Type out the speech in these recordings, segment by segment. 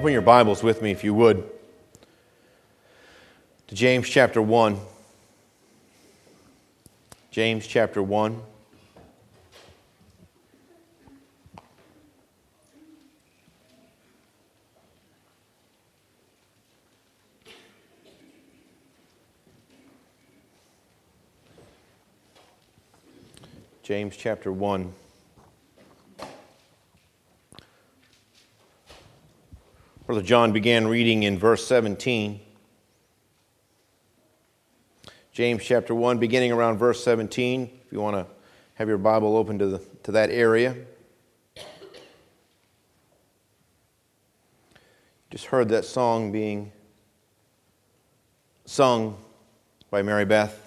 Open your Bibles with me, if you would, to James chapter 1. James chapter 1. James chapter 1. Brother John began reading in verse 17. James chapter 1, beginning around verse 17, if you want to have your Bible open to, the, to that area. Just heard that song being sung by Mary Beth.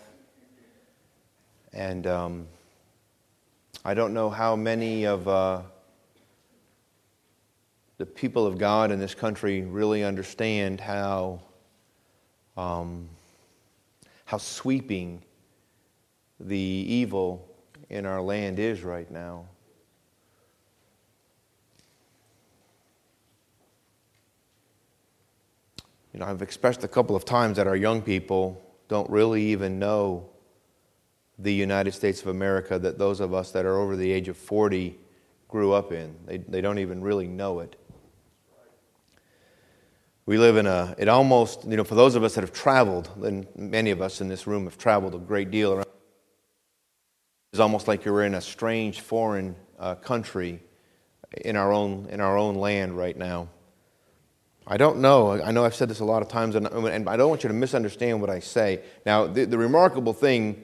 And um, I don't know how many of. Uh, the people of God in this country really understand how, um, how sweeping the evil in our land is right now. You know, I've expressed a couple of times that our young people don't really even know the United States of America that those of us that are over the age of 40 grew up in. They, they don't even really know it. We live in a, it almost, you know, for those of us that have traveled, and many of us in this room have traveled a great deal around, it's almost like you're in a strange foreign uh, country in our, own, in our own land right now. I don't know. I know I've said this a lot of times, and, I don't want you to misunderstand what I say. Now, the, the remarkable thing,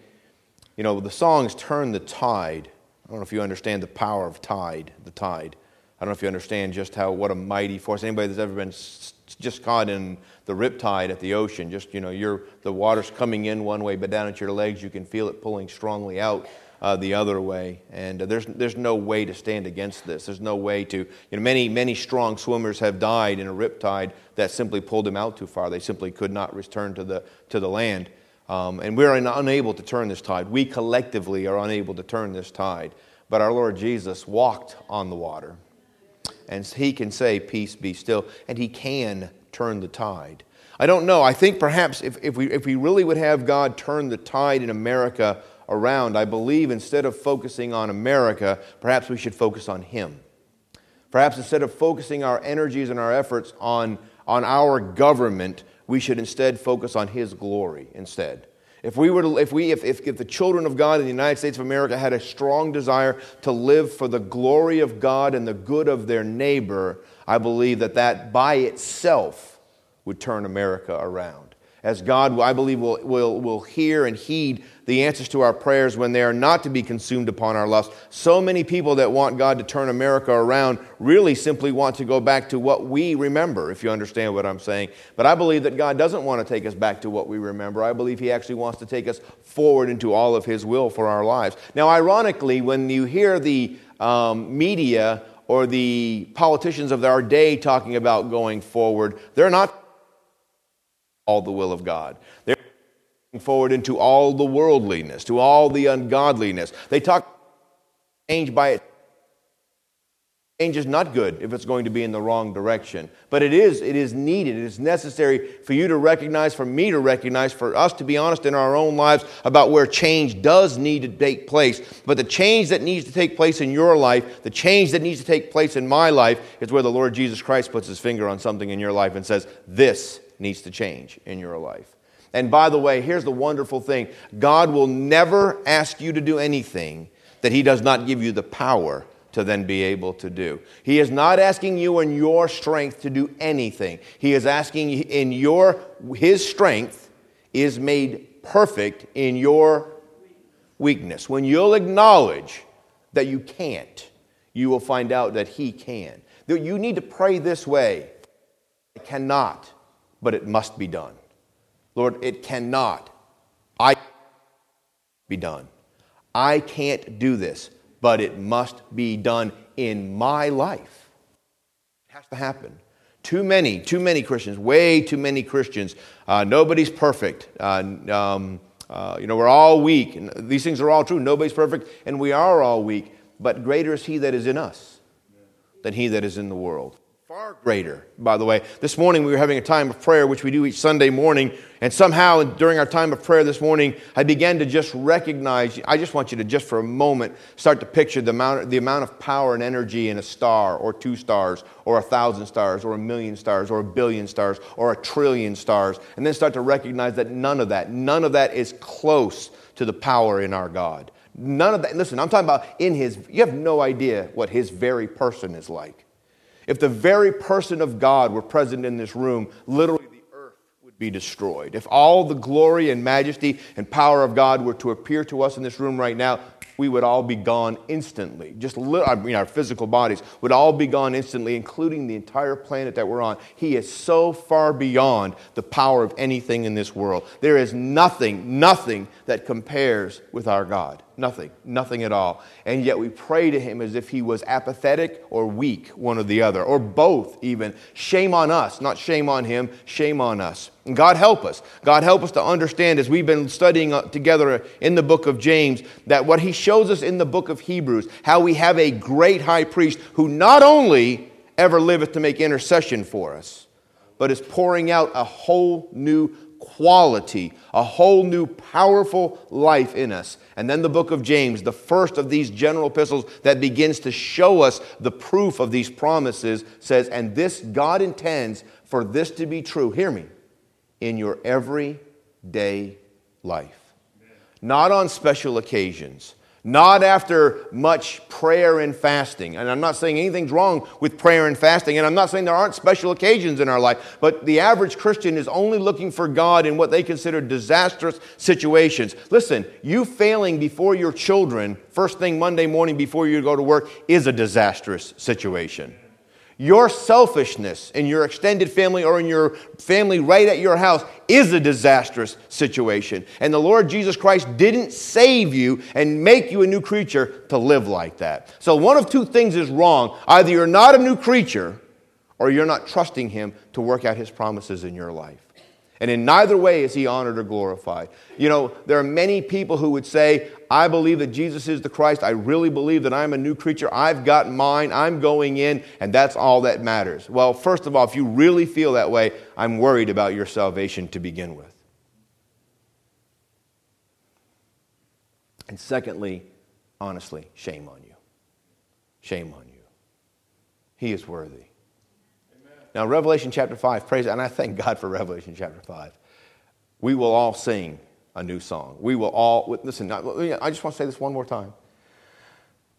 you know, the songs Turn the Tide. I don't know if you understand the power of tide, the tide. I don't know if you understand just how, what a mighty force. Anybody that's ever been just caught in the riptide at the ocean. Just, you know, you're, the water's coming in one way, but down at your legs, you can feel it pulling strongly out uh, the other way. And uh, there's, there's no way to stand against this. There's no way to, you know, many, many strong swimmers have died in a riptide that simply pulled them out too far. They simply could not return to the, to the land. Um, and we're unable to turn this tide. We collectively are unable to turn this tide. But our Lord Jesus walked on the water and he can say, Peace be still, and he can turn the tide. I don't know. I think perhaps if, if, we, if we really would have God turn the tide in America around, I believe instead of focusing on America, perhaps we should focus on Him. Perhaps instead of focusing our energies and our efforts on, on our government, we should instead focus on His glory instead. If we were to, if we, if, if, if the children of God in the United States of America had a strong desire to live for the glory of God and the good of their neighbor, I believe that that by itself would turn America around as God, I believe, will, will, will hear and heed the answers to our prayers when they are not to be consumed upon our lust. So many people that want God to turn America around really simply want to go back to what we remember, if you understand what I'm saying. But I believe that God doesn't want to take us back to what we remember. I believe He actually wants to take us forward into all of His will for our lives. Now, ironically, when you hear the um, media or the politicians of our day talking about going forward, they're not all the will of God. They're forward into all the worldliness, to all the ungodliness. They talk change by it. Change is not good if it's going to be in the wrong direction. But it is, it is needed. It is necessary for you to recognize, for me to recognize, for us to be honest in our own lives about where change does need to take place. But the change that needs to take place in your life, the change that needs to take place in my life, is where the Lord Jesus Christ puts his finger on something in your life and says, This needs to change in your life. And by the way, here's the wonderful thing God will never ask you to do anything that He does not give you the power to then be able to do. He is not asking you in your strength to do anything. He is asking in your, His strength is made perfect in your weakness. When you'll acknowledge that you can't, you will find out that He can. You need to pray this way I cannot but it must be done. Lord, it cannot. I be done. I can't do this, but it must be done in my life. It has to happen. Too many, too many Christians, way too many Christians. Uh, nobody's perfect. Uh, um, uh, you know, we're all weak. And these things are all true. Nobody's perfect, and we are all weak. But greater is He that is in us than He that is in the world. Far greater, by the way. This morning we were having a time of prayer, which we do each Sunday morning. And somehow during our time of prayer this morning, I began to just recognize, I just want you to just for a moment start to picture the amount, the amount of power and energy in a star, or two stars, or a thousand stars, or a million stars, or a billion stars, or a trillion stars. And then start to recognize that none of that, none of that is close to the power in our God. None of that. Listen, I'm talking about in his, you have no idea what his very person is like. If the very person of God were present in this room, literally the earth would be destroyed. If all the glory and majesty and power of God were to appear to us in this room right now, we would all be gone instantly. Just li- I mean, our physical bodies would all be gone instantly, including the entire planet that we're on. He is so far beyond the power of anything in this world. There is nothing, nothing that compares with our God. Nothing, nothing at all. And yet we pray to him as if he was apathetic or weak, one or the other, or both even. Shame on us, not shame on him, shame on us. And God help us. God help us to understand as we've been studying uh, together in the book of James that what he shows us in the book of Hebrews, how we have a great high priest who not only ever liveth to make intercession for us, but is pouring out a whole new quality, a whole new powerful life in us. And then the book of James, the first of these general epistles that begins to show us the proof of these promises, says, And this God intends for this to be true. Hear me. In your everyday life, not on special occasions not after much prayer and fasting. And I'm not saying anything's wrong with prayer and fasting, and I'm not saying there aren't special occasions in our life, but the average Christian is only looking for God in what they consider disastrous situations. Listen, you failing before your children, first thing Monday morning before you go to work, is a disastrous situation. Your selfishness in your extended family or in your family right at your house is a disastrous situation. And the Lord Jesus Christ didn't save you and make you a new creature to live like that. So one of two things is wrong. Either you're not a new creature or you're not trusting Him to work out His promises in your life. And in neither way is he honored or glorified. You know, there are many people who would say, I believe that Jesus is the Christ. I really believe that I'm a new creature. I've got mine. I'm going in, and that's all that matters. Well, first of all, if you really feel that way, I'm worried about your salvation to begin with. And secondly, honestly, shame on you. Shame on you. He is worthy. Now, Revelation chapter 5, praise, and I thank God for Revelation chapter 5. We will all sing a new song. We will all, listen, I just want to say this one more time.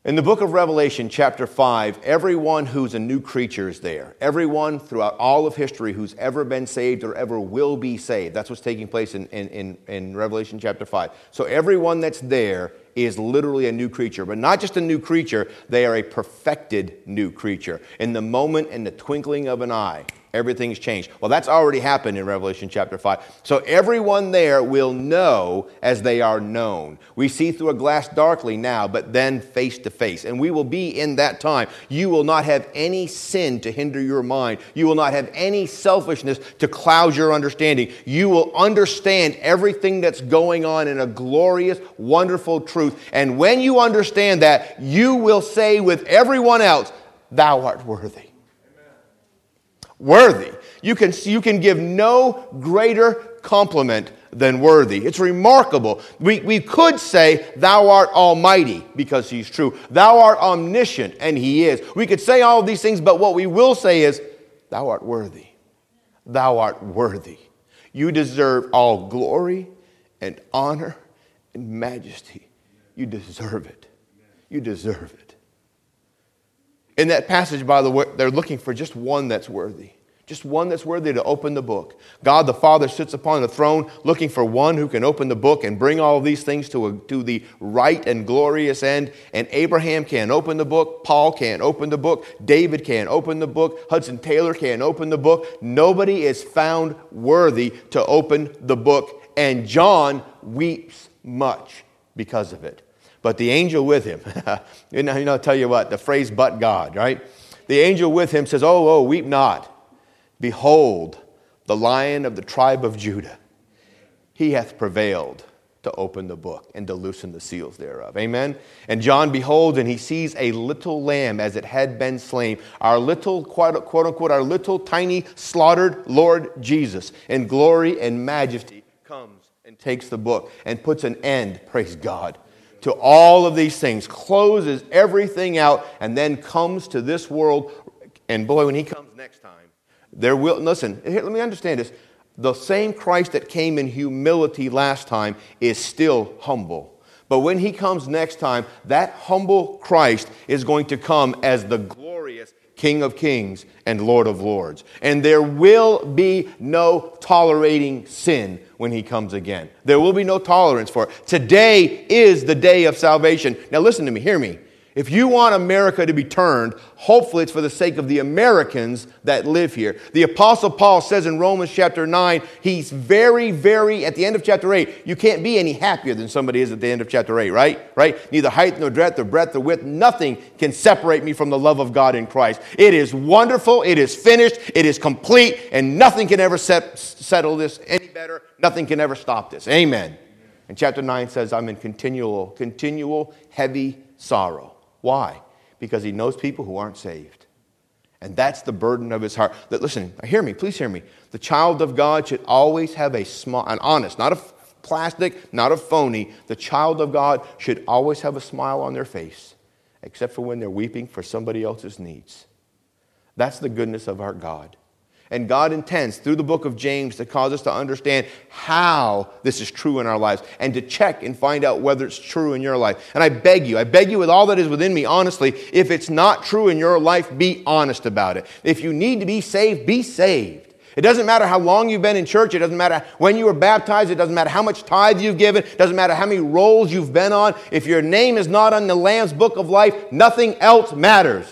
In the book of Revelation, chapter 5, everyone who's a new creature is there. Everyone throughout all of history who's ever been saved or ever will be saved. That's what's taking place in, in, in, Revelation chapter 5. So everyone that's there is literally a new creature. But not just a new creature, they are a perfected new creature. In the moment, in the twinkling of an eye, Everything's changed. Well, that's already happened in Revelation chapter 5. So everyone there will know as they are known. We see through a glass darkly now, but then face to face. And we will be in that time. You will not have any sin to hinder your mind. You will not have any selfishness to cloud your understanding. You will understand everything that's going on in a glorious, wonderful truth. And when you understand that, you will say with everyone else, Thou art worthy worthy. You can, you can give no greater compliment than worthy. It's remarkable. We, we could say, Thou art almighty, because he's true. Thou art omniscient, and he is. We could say all of these things, but what we will say is, Thou art worthy. Thou art worthy. You deserve all glory and honor and majesty. You deserve it. You deserve it. In that passage, by the way, they're looking for just one that's worthy. Just one that's worthy to open the book. God the Father sits upon the throne looking for one who can open the book and bring all these things to, a, to the right and glorious end. And Abraham can't open the book. Paul can't open the book. David can't open the book. Hudson Taylor can't open the book. Nobody is found worthy to open the book. And John weeps much because of it. But the angel with him, you know, know, tell you what, the phrase but God, right? The angel with him says, Oh, oh, weep not. Behold, the lion of the tribe of Judah. He hath prevailed to open the book and to loosen the seals thereof. Amen? And John beholds and he sees a little lamb as it had been slain. Our little, quote, unquote, our little tiny slaughtered Lord Jesus in glory and majesty comes and takes the book and puts an end, praise God, to all of these things, closes everything out, and then comes to this world. And boy, when he comes next time, there will, listen, here, let me understand this the same Christ that came in humility last time is still humble. But when he comes next time, that humble Christ is going to come as the glorious King of kings and Lord of lords. And there will be no tolerating sin when he comes again. There will be no tolerance for it. Today is the day of salvation. Now, listen to me, hear me. If you want America to be turned, hopefully it's for the sake of the Americans that live here. The Apostle Paul says in Romans chapter 9, he's very, very, at the end of chapter 8, you can't be any happier than somebody is at the end of chapter 8, right? Right? Neither height nor breadth or breadth or width, nothing can separate me from the love of God in Christ. It is wonderful, it is finished, it is complete, and nothing can ever set, settle this any better. Nothing can ever stop this. Amen. And chapter 9 says, I'm in continual, continual, heavy sorrow. Why? Because he knows people who aren't saved. And that's the burden of his heart. That listen, hear me, please hear me. The child of God should always have a smile, an honest, not a plastic, not a phony. The child of God should always have a smile on their face, except for when they're weeping for somebody else's needs. That's the goodness of our God. And God intends through the book of James to cause us to understand how this is true in our lives and to check and find out whether it's true in your life. And I beg you, I beg you with all that is within me, honestly, if it's not true in your life, be honest about it. If you need to be saved, be saved. It doesn't matter how long you've been in church. It doesn't matter when you were baptized. It doesn't matter how much tithe you've given. It doesn't matter how many rolls you've been on. If your name is not on the Lamb's book of life, nothing else matters.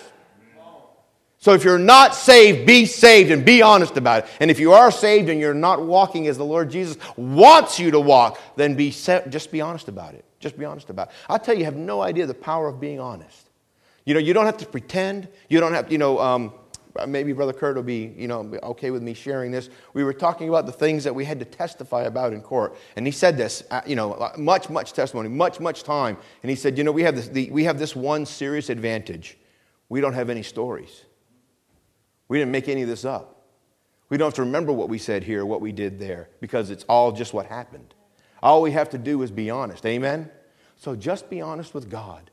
So if you're not saved, be saved and be honest about it. And if you are saved and you're not walking as the Lord Jesus wants you to walk, then be just be honest about it. Just be honest about it. I'll tell you, you have no idea the power of being honest. You know, you don't have to pretend. You don't have, you know, um, maybe Brother Kurt will be, you know, okay with me sharing this. We were talking about the things that we had to testify about in court. And he said this, uh, you know, much, much testimony, much, much time. And he said, you know, we have this, the, we have this one serious advantage. We don't have any stories. We didn't make any of this up. We don't have to remember what we said here, what we did there, because it's all just what happened. All we have to do is be honest. Amen? So just be honest with God.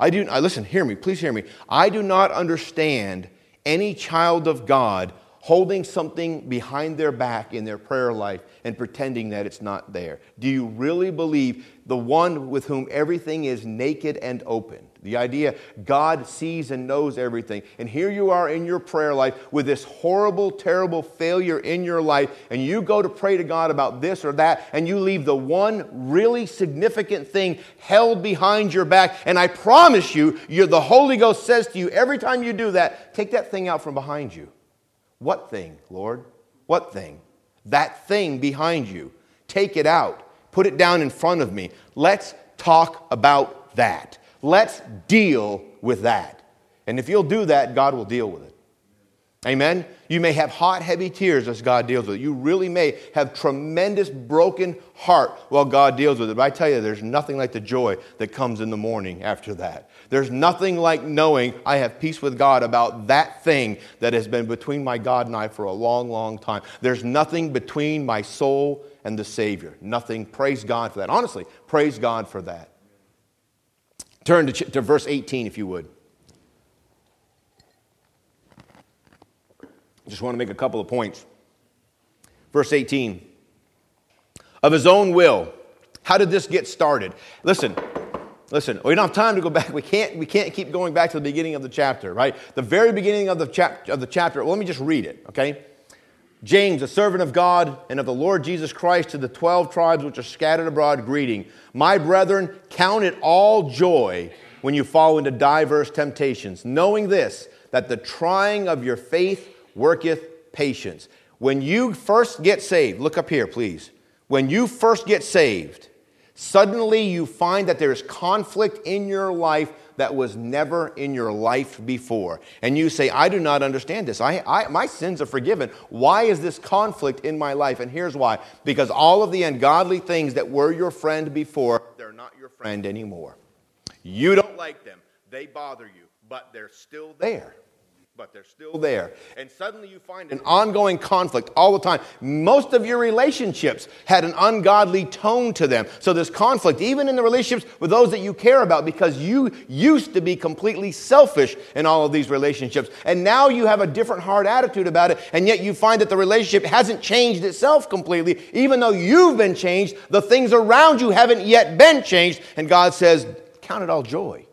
I do, I, listen, hear me, please hear me. I do not understand any child of God holding something behind their back in their prayer life and pretending that it's not there. Do you really believe the one with whom everything is naked and open? The idea God sees and knows everything. And here you are in your prayer life with this horrible, terrible failure in your life, and you go to pray to God about this or that, and you leave the one really significant thing held behind your back. And I promise you, the Holy Ghost says to you every time you do that, take that thing out from behind you. What thing, Lord? What thing? That thing behind you. Take it out. Put it down in front of me. Let's talk about that. Let's deal with that. And if you'll do that, God will deal with it. Amen? You may have hot, heavy tears as God deals with it. You really may have tremendous broken heart while God deals with it. But I tell you, there's nothing like the joy that comes in the morning after that. There's nothing like knowing I have peace with God about that thing that has been between my God and I for a long, long time. There's nothing between my soul and the Savior. Nothing. Praise God for that. Honestly, praise God for that. Turn to, to verse 18, if you would. Just want to make a couple of points. Verse 18. Of his own will. How did this get started? Listen, listen, we don't have time to go back. We can't, we can't keep going back to the beginning of the chapter, right? The very beginning of the, chap- of the chapter. Well, let me just read it, okay? James, a servant of God and of the Lord Jesus Christ, to the 12 tribes which are scattered abroad, greeting. My brethren, count it all joy when you fall into diverse temptations, knowing this, that the trying of your faith worketh patience. When you first get saved, look up here, please. When you first get saved, suddenly you find that there is conflict in your life that was never in your life before. And you say, I do not understand this. I, I, my sins are forgiven. Why is this conflict in my life? And here's why because all of the ungodly things that were your friend before, they're not your friend anymore. You don't like them, they bother you, but they're still there but they're still there. And suddenly you find an ongoing conflict all the time. Most of your relationships had an ungodly tone to them. So there's conflict, even in the relationships with those that you care about, because you used to be completely selfish in all of these relationships. And now you have a different hard attitude about it, and yet you find that the relationship hasn't changed itself completely. Even though you've been changed, the things around you haven't yet been changed. And God says, Count it all joy,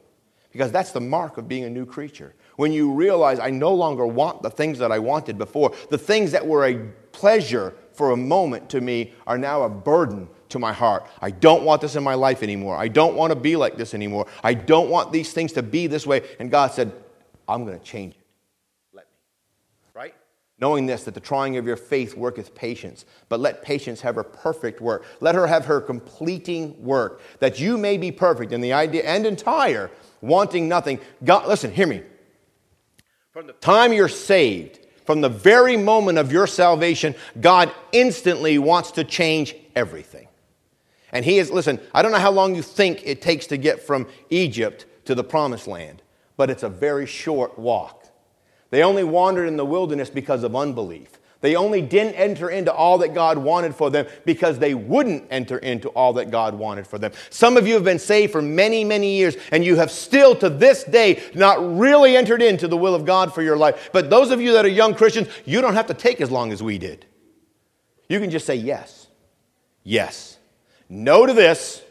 because that's the mark of being a new creature when you realize I no longer want the things that I wanted before. The things that were a pleasure for a moment to me are now a burden to my heart. I don't want this in my life anymore. I don't want to be like this anymore. I don't want these things to be this way. And God said, I'm going to change it. Let me. Right? Knowing this, that the trying of your faith worketh patience, but let patience have her perfect work. Let her have her completing work, that you may be perfect in the idea and entire, wanting nothing. God, listen, hear me. From the time you're saved, from the very moment of your salvation, God instantly wants to change everything. And He is, listen, I don't know how long you think it takes to get from Egypt to the promised land, but it's a very short walk. They only wandered in the wilderness because of unbelief. They only didn't enter into all that God wanted for them because they wouldn't enter into all that God wanted for them. Some of you have been saved for many, many years, and you have still to this day not really entered into the will of God for your life. But those of you that are young Christians, you don't have to take as long as we did. You can just say yes. Yes. No to this,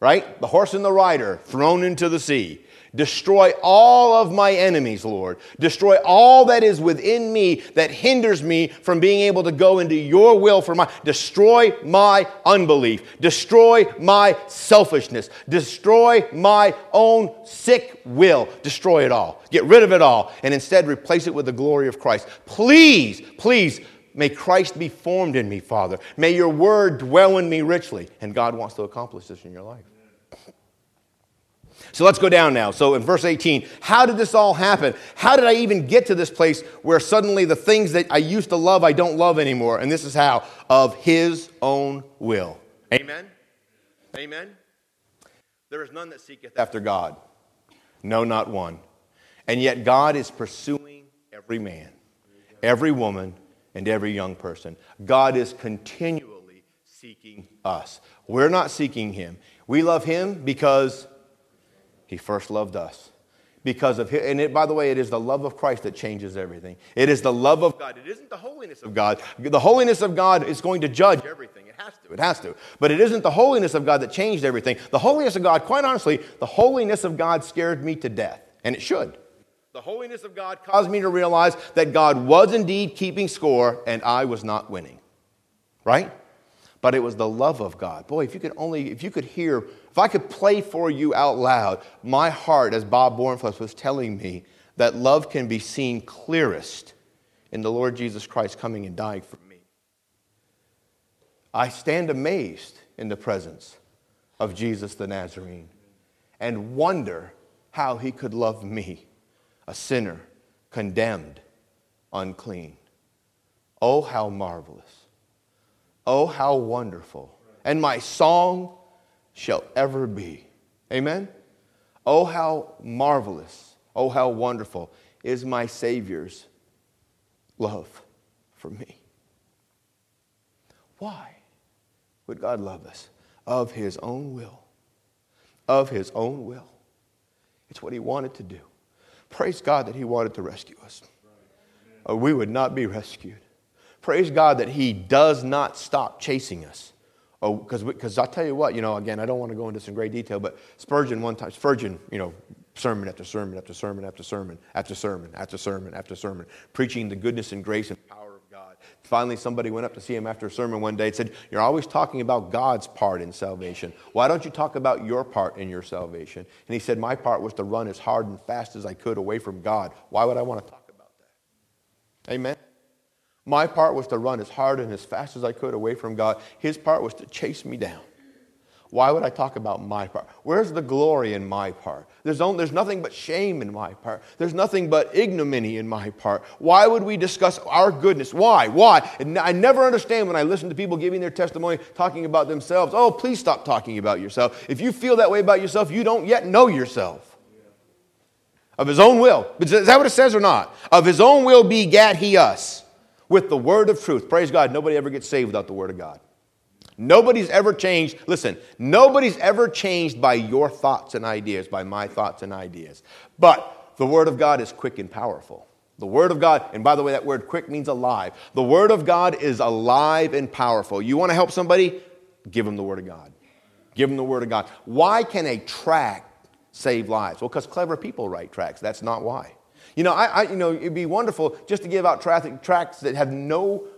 right? The horse and the rider thrown into the sea. Destroy all of my enemies, Lord. Destroy all that is within me that hinders me from being able to go into your will for my. Destroy my unbelief. Destroy my selfishness. Destroy my own sick will. Destroy it all. Get rid of it all and instead replace it with the glory of Christ. Please, please. May Christ be formed in me, Father. May your word dwell in me richly. And God wants to accomplish this in your life. So let's go down now. So in verse 18, how did this all happen? How did I even get to this place where suddenly the things that I used to love, I don't love anymore? And this is how of his own will. Amen? Amen? There is none that seeketh after God. No, not one. And yet God is pursuing every man, every woman, and every young person. God is continually seeking us. We're not seeking him. We love him because he first loved us. Because of him, and it, by the way, it is the love of Christ that changes everything. It is the love of God. It isn't the holiness of God. The holiness of God is going to judge everything. It has to. It has to. But it isn't the holiness of God that changed everything. The holiness of God, quite honestly, the holiness of God scared me to death, and it should. The holiness of God caused me to realize that God was indeed keeping score and I was not winning. Right? But it was the love of God. Boy, if you could only, if you could hear if I could play for you out loud, my heart, as Bob Bornflesh was telling me, that love can be seen clearest in the Lord Jesus Christ coming and dying for me. I stand amazed in the presence of Jesus the Nazarene and wonder how he could love me, a sinner, condemned, unclean. Oh, how marvelous. Oh, how wonderful. And my song shall ever be. Amen? Oh, how marvelous, oh, how wonderful is my Savior's love for me. Why would God love us? Of His own will. Of His own will. It's what He wanted to do. Praise God that He wanted to rescue us, or we would not be rescued. Praise God that He does not stop chasing us. Oh, because I'll tell you what, you know, again, I don't want to go into some great detail, but Spurgeon one time, Spurgeon, you know, sermon after sermon after sermon after sermon after sermon after sermon after sermon, preaching the goodness and grace and power of God. Finally, somebody went up to see him after a sermon one day and said, You're always talking about God's part in salvation. Why don't you talk about your part in your salvation? And he said, My part was to run as hard and fast as I could away from God. Why would I want to talk about that? Amen. My part was to run as hard and as fast as I could away from God. His part was to chase me down. Why would I talk about my part? Where's the glory in my part? There's, only, there's nothing but shame in my part. There's nothing but ignominy in my part. Why would we discuss our goodness? Why? Why? And I never understand when I listen to people giving their testimony talking about themselves. Oh, please stop talking about yourself. If you feel that way about yourself, you don't yet know yourself. Of his own will. Is that what it says or not? Of his own will begat he us with the word of truth. Praise God, nobody ever gets saved without the word of God. Nobody's ever changed. Listen, nobody's ever changed by your thoughts and ideas, by my thoughts and ideas. But the Word of God is quick and powerful. The Word of God, and by the way, that word quick means alive. The Word of God is alive and powerful. You want to help somebody? Give them the Word of God. Give them the Word of God. Why can a tract save lives? Well, because clever people write tracts. That's not why. You know, I, I, you know, it'd be wonderful just to give out traffic tracts that have no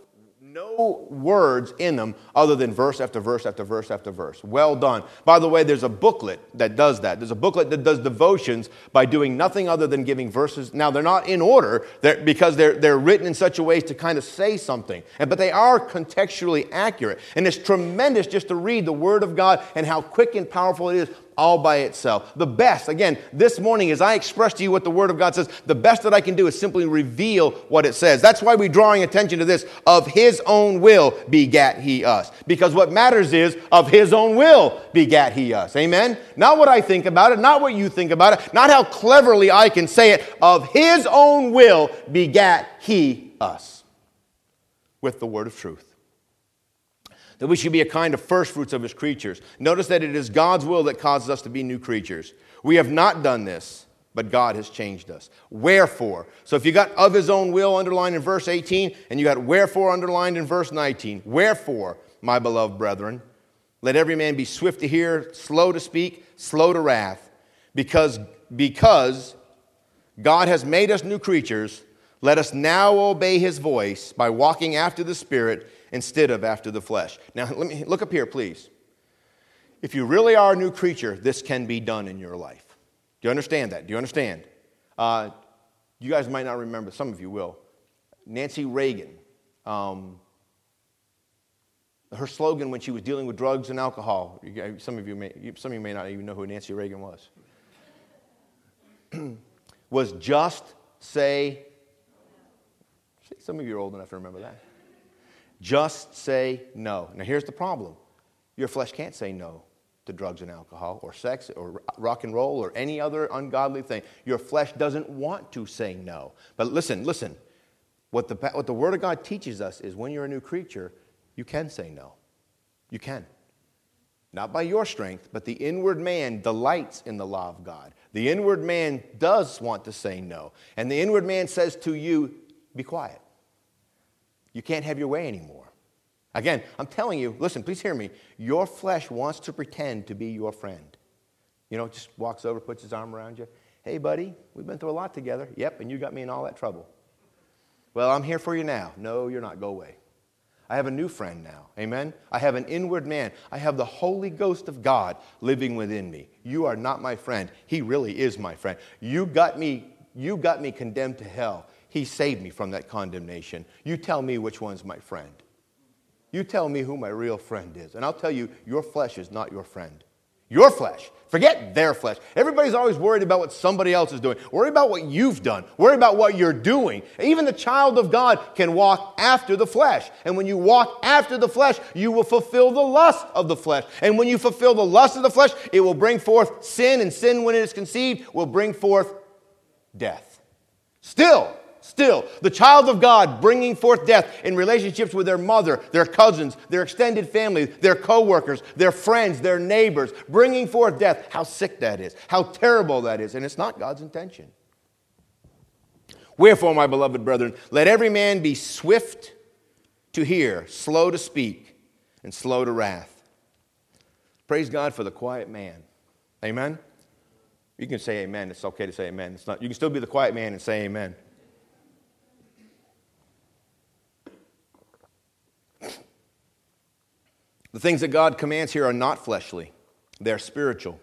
no words in them other than verse after verse after verse after verse. Well done. By the way, there's a booklet that does that. There's a booklet that does devotions by doing nothing other than giving verses. Now, they're not in order they're, because they're, they're written in such a way to kind of say something, but they are contextually accurate. And it's tremendous just to read the Word of God and how quick and powerful it is all by itself. The best, again, this morning, as I express to you what the Word of God says, the best that I can do is simply reveal what it says. That's why we're drawing attention to this. Of His own will begat He us. Because what matters is, of His own will begat He us. Amen? Not what I think about it, not what you think about it, not how cleverly I can say it. Of His own will begat He us. With the Word of truth that we should be a kind of first fruits of his creatures. Notice that it is God's will that causes us to be new creatures. We have not done this, but God has changed us. Wherefore? So if you got of his own will underlined in verse 18, and you got wherefore underlined in verse 19, wherefore, my beloved brethren, let every man be swift to hear, slow to speak, slow to wrath, because, because God has made us new creatures. Let us now obey his voice by walking after the Spirit instead of after the flesh. Now, let me look up here, please. If you really are a new creature, this can be done in your life. Do you understand that? Do you understand? Uh, you guys might not remember, some of you will. Nancy Reagan, um, her slogan when she was dealing with drugs and alcohol, some of you may, some of you may not even know who Nancy Reagan was, was just say, see, some of you are old enough to remember that. Just say no. Now, here's the problem your flesh can't say no to drugs and alcohol or sex or rock and roll or any other ungodly thing. Your flesh doesn't want to say no. But listen, listen. What the, what the Word of God teaches us is when you're a new creature, you can say no. You can. Not by your strength, but the inward man delights in the law of God. The inward man does want to say no. And the inward man says to you, be quiet. You can't have your way anymore. Again, I'm telling you, listen, please hear me. Your flesh wants to pretend to be your friend. You know, just walks over, puts his arm around you. Hey, buddy, we've been through a lot together. Yep, and you got me in all that trouble. Well, I'm here for you now. No, you're not. Go away. I have a new friend now. Amen? I have an inward man. I have the Holy Ghost of God living within me. You are not my friend. He really is my friend. You got me, you got me condemned to hell. He saved me from that condemnation. You tell me which one's my friend. You tell me who my real friend is. And I'll tell you, your flesh is not your friend. Your flesh. Forget their flesh. Everybody's always worried about what somebody else is doing. Worry about what you've done. Worry about what you're doing. Even the child of God can walk after the flesh. And when you walk after the flesh, you will fulfill the lust of the flesh. And when you fulfill the lust of the flesh, it will bring forth sin, and sin, when it is conceived, will bring forth death. Still, Still, the child of God bringing forth death in relationships with their mother, their cousins, their extended family, their co-workers, their friends, their neighbors, bringing forth death. How sick that is. How terrible that is. And it's not God's intention. Wherefore, my beloved brethren, let every man be swift to hear, slow to speak, and slow to wrath. Praise God for the quiet man. Amen? You can say amen. It's okay to say amen. It's not, you can still be the quiet man and say amen. The things that God commands here are not fleshly, they're spiritual.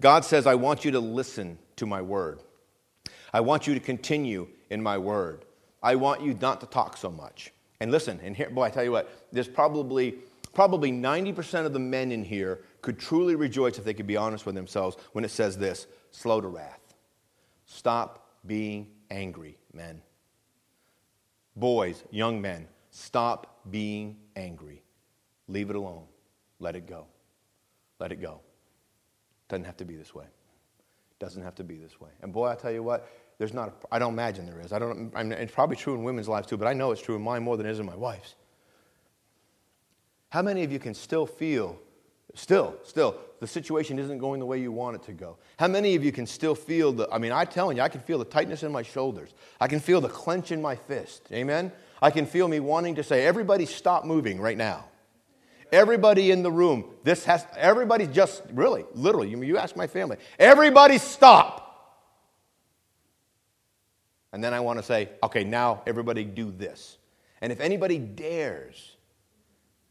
God says, I want you to listen to my word. I want you to continue in my word. I want you not to talk so much. And listen, and here, boy, I tell you what, there's probably, probably 90% of the men in here could truly rejoice if they could be honest with themselves when it says this slow to wrath. Stop being angry, men. Boys, young men, stop being angry. Leave it alone. Let it go. Let it go. Doesn't have to be this way. Doesn't have to be this way. And boy, I tell you what, there's not, I don't imagine there is. I don't, I mean, it's probably true in women's lives too, but I know it's true in mine more than it is in my wife's. How many of you can still feel, still, still, the situation isn't going the way you want it to go? How many of you can still feel the, I mean, I'm telling you, I can feel the tightness in my shoulders. I can feel the clench in my fist. Amen? I can feel me wanting to say, everybody stop moving right now. Everybody in the room, this has, everybody just, really, literally, you, you ask my family, everybody stop. And then I want to say, okay, now everybody do this. And if anybody dares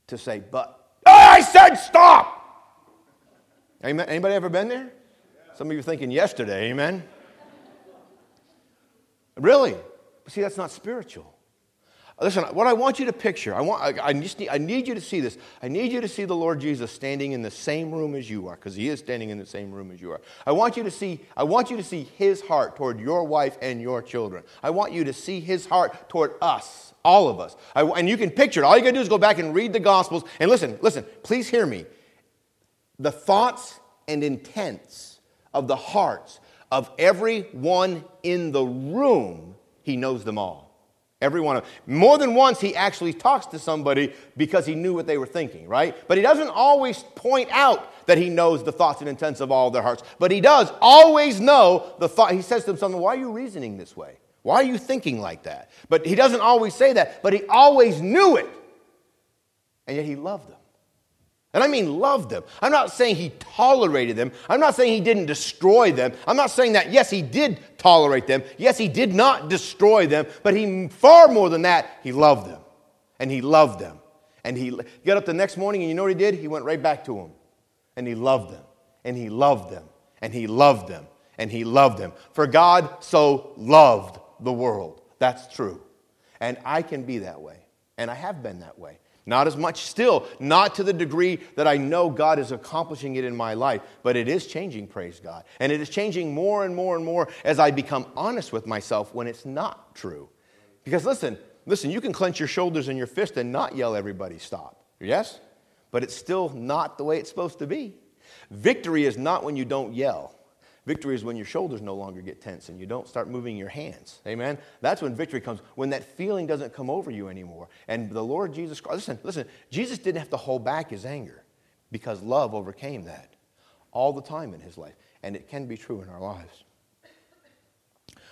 to say, but oh, I said stop. Amen. Anybody ever been there? Some of you thinking yesterday, amen. Really? See, that's not spiritual. Listen, what I want you to picture, I, want, I, I, just need, I need you to see this. I need you to see the Lord Jesus standing in the same room as you are, because he is standing in the same room as you are. I want you to see, I want you to see his heart toward your wife and your children. I want you to see his heart toward us, all of us. I, and you can picture it. All you gotta do is go back and read the Gospels. And listen, listen, please hear me. The thoughts and intents of the hearts of everyone in the room, he knows them all. Every one of them. More than once, he actually talks to somebody because he knew what they were thinking, right? But he doesn't always point out that he knows the thoughts and intents of all their hearts. But he does always know the thought. He says to them something, Why are you reasoning this way? Why are you thinking like that? But he doesn't always say that, but he always knew it. And yet he loved them. And I mean loved them. I'm not saying he tolerated them. I'm not saying he didn't destroy them. I'm not saying that, yes, he did tolerate them. Yes, he did not destroy them. But he, far more than that, he loved them. And he loved them. And he got up the next morning, and you know what he did? He went right back to them. And he loved them. And he loved them. And he loved them. And he loved them. For God so loved the world. That's true. And I can be that way. And I have been that way. Not as much still, not to the degree that I know God is accomplishing it in my life, but it is changing, praise God. And it is changing more and more and more as I become honest with myself when it's not true. Because listen, listen, you can clench your shoulders and your fist and not yell, everybody stop. Yes? But it's still not the way it's supposed to be. Victory is not when you don't yell. Victory is when your shoulders no longer get tense and you don't start moving your hands. Amen? That's when victory comes, when that feeling doesn't come over you anymore. And the Lord Jesus Christ, listen, listen, Jesus didn't have to hold back his anger because love overcame that all the time in his life. And it can be true in our lives.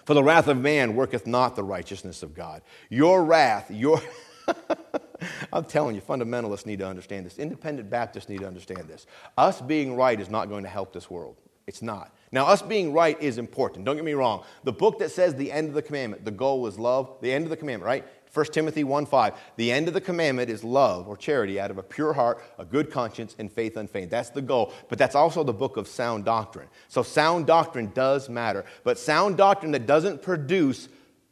For the wrath of man worketh not the righteousness of God. Your wrath, your. I'm telling you, fundamentalists need to understand this. Independent Baptists need to understand this. Us being right is not going to help this world. It's not. Now, us being right is important. Don't get me wrong. The book that says the end of the commandment, the goal is love, the end of the commandment, right? 1 Timothy 1 5. The end of the commandment is love or charity out of a pure heart, a good conscience, and faith unfeigned. That's the goal. But that's also the book of sound doctrine. So sound doctrine does matter. But sound doctrine that doesn't produce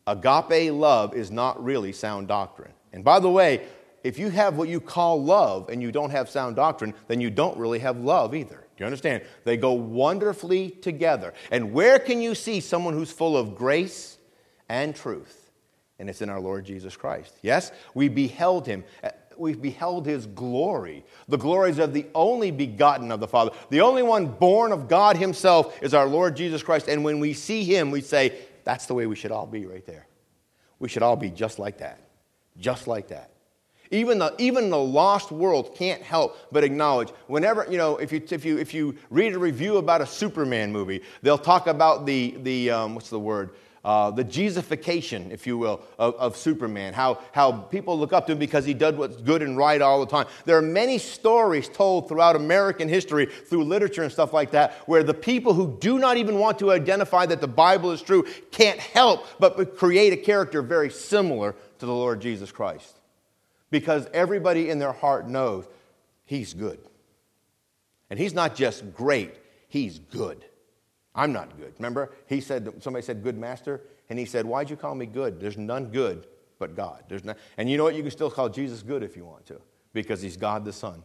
agape love is not really sound doctrine. And by the way, if you have what you call love and you don't have sound doctrine, then you don't really have love either. Do you understand? They go wonderfully together. And where can you see someone who's full of grace and truth? And it's in our Lord Jesus Christ. Yes, we beheld him. Uh, we beheld his glory, the glories of the only begotten of the Father. The only one born of God himself is our Lord Jesus Christ. And when we see him, we say, that's the way we should all be right there. We should all be just like that. Just like that. Even the, even the lost world can't help but acknowledge. Whenever, you know, if you, if you, if you read a review about a Superman movie, they'll talk about the, the um, what's the word? Uh, the Jesusification, if you will, of, of, Superman, how, how people look up to him because he does what's good and right all the time. There are many stories told throughout American history, through literature and stuff like that, where the people who do not even want to identify that the Bible is true can't help but create a character very similar to the Lord Jesus Christ because everybody in their heart knows he's good. And he's not just great, he's good. I'm not good. Remember, he said, somebody said, good master, and he said, why'd you call me good? There's none good but God. There's none, and you know what? You can still call Jesus good if you want to, because he's God the Son.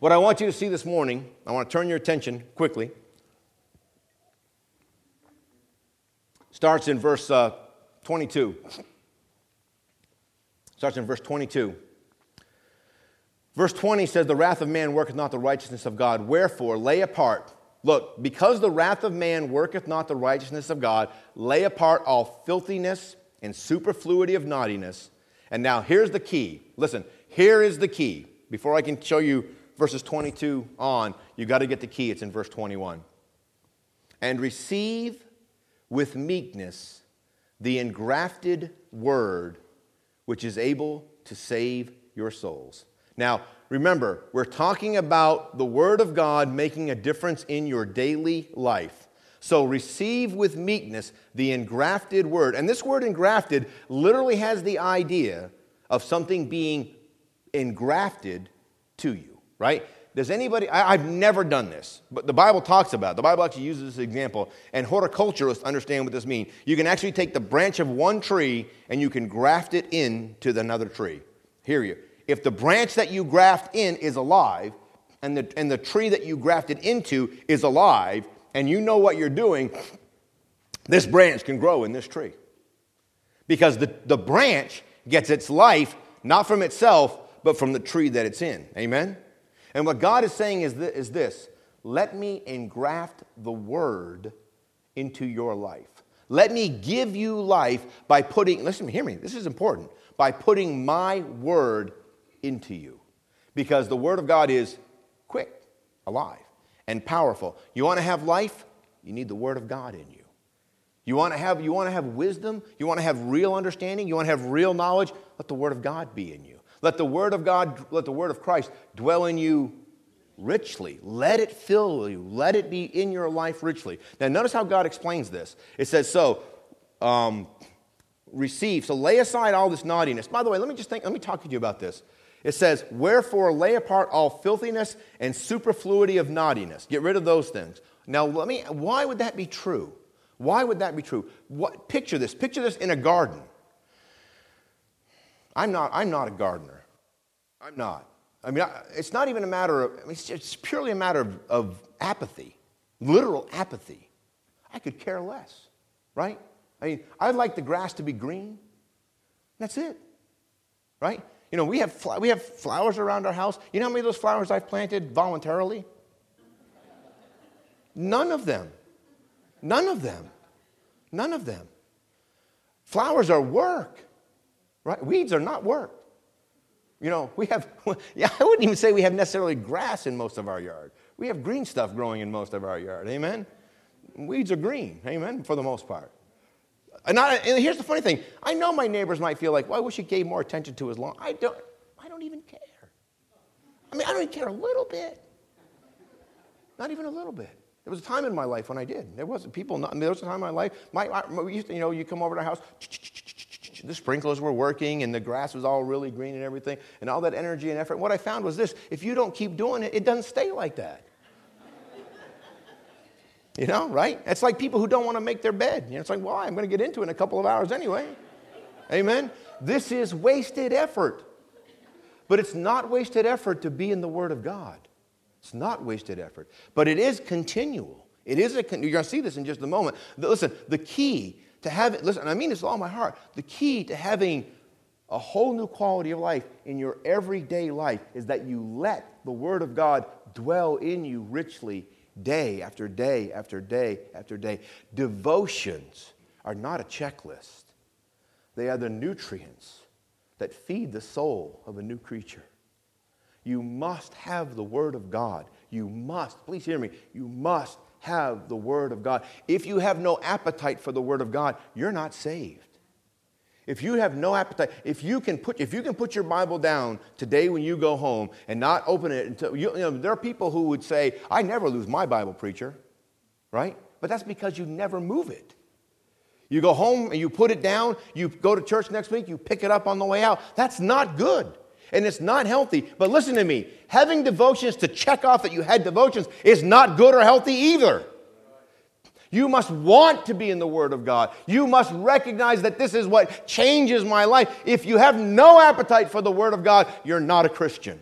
What I want you to see this morning, I want to turn your attention quickly. Starts in verse uh, 22. Starts in verse 22. Verse 20 says, The wrath of man worketh not the righteousness of God. Wherefore, lay apart. Look, because the wrath of man worketh not the righteousness of God, lay apart all filthiness and superfluity of naughtiness. And now here's the key. Listen, here is the key. Before I can show you verses 22 on, you got to get the key. It's in verse 21. And receive with meekness the engrafted word which is able to save your souls. Now, remember, we're talking about the Word of God making a difference in your daily life. So receive with meekness the engrafted word. And this word engrafted literally has the idea of something being engrafted to you, right? Does anybody, I, have never done this, but the Bible talks about it. The Bible actually uses this example, and horticulturists understand what this means. You can actually take the branch of one tree and you can graft it into another tree. Hear you if the branch that you graft in is alive and the, and the tree that you grafted into is alive and you know what you're doing, this branch can grow in this tree. Because the, the branch gets its life not from itself, but from the tree that it's in. Amen? And what God is saying is, th- is this let me engraft the word into your life. Let me give you life by putting, listen, hear me, this is important, by putting my word into you. Because the Word of God is quick, alive, and powerful. You want to have life? You need the Word of God in you. You want to have, you want to have wisdom? You want to have real understanding? You want to have real knowledge? Let the Word of God be in you. Let the Word of God, let the Word of Christ dwell in you richly. Let it fill you. Let it be in your life richly. Now, notice how God explains this. It says, so, um, receive. So lay aside all this naughtiness. By the way, let me just think, let me talk to you about this. It says, Wherefore lay apart all filthiness and superfluity of naughtiness. Get rid of those things. Now, let me, why would that be true? Why would that be true? What, picture this. Picture this in a garden. I'm not, I'm not a gardener. I'm not. I mean, it's not even a matter of, I mean, it's purely a matter of, of apathy, literal apathy. I could care less, right? I mean, I'd like the grass to be green. That's it, right? You know, we have, we have flowers around our house. You know how many of those flowers I've planted voluntarily? None of them. None of them. None of them. Flowers are work, right? Weeds are not work. You know, we have, yeah, I wouldn't even say we have necessarily grass in most of our yard. We have green stuff growing in most of our yard. Amen? Weeds are green. Amen? For the most part. And, I, and, here's the funny thing I know my neighbors might feel like, well, I wish he gave more attention to his lawn. I don't, I don't even care. I mean, I don't even care a little bit. Not even a little bit. There was a time in my life when I did. There wasn't people. Not, there was a time in my life. My, to, you know, you come over to our house. The sprinklers were working, and the grass was all really green and everything, and all that energy and effort. What I found was this: if you don't keep doing it, it doesn't stay like that. You know, right? It's like people who don't want to make their bed. You know, it's like, well, I'm going to get into it in a couple of hours anyway. Amen? This is wasted effort. But it's not wasted effort to be in the Word of God. It's not wasted effort. But it is continual. It is a, you're going to see this in just a moment. Listen, the key to having, listen, I mean this with all my heart, the key to having a whole new quality of life in your everyday life is that you let the Word of God dwell in you richly day after day after day after day. Devotions are not a checklist, they are the nutrients that feed the soul of a new creature. You must have the Word of God. You must, please hear me, you must have the Word of God. If you have no appetite for the Word of God, you're not saved. If you have no appetite, if you can put, if you can put your Bible down today when you go home and not open it until, you, you know, there are people who would say, I never lose my Bible, preacher, right? But that's because you never move it. You go home and you put it down, you go to church next week, you pick it up on the way out. That's not good. And it's not healthy. But listen to me having devotions to check off that you had devotions is not good or healthy either. You must want to be in the Word of God. You must recognize that this is what changes my life. If you have no appetite for the Word of God, you're not a Christian.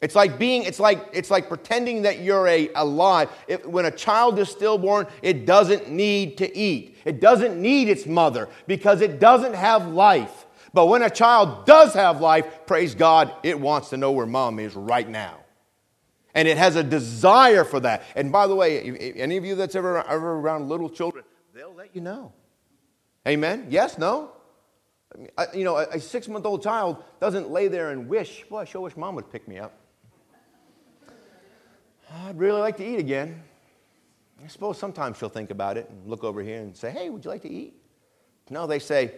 It's like being, it's like, it's like pretending that you're a, alive. If, when a child is stillborn, it doesn't need to eat. It doesn't need its mother because it doesn't have life. But when a child does have life, praise God, it wants to know where mom is right now. And it has a desire for that. And by the way, any of you that's ever, ever around little children, they'll let you know. Amen? Yes? No? I you know, a, a six month old child doesn't lay there and wish, boy, I sure wish mom would pick me up. I'd really like to eat again. I suppose sometimes she'll think about it and look over here and say, hey, would you like to eat? No, they say,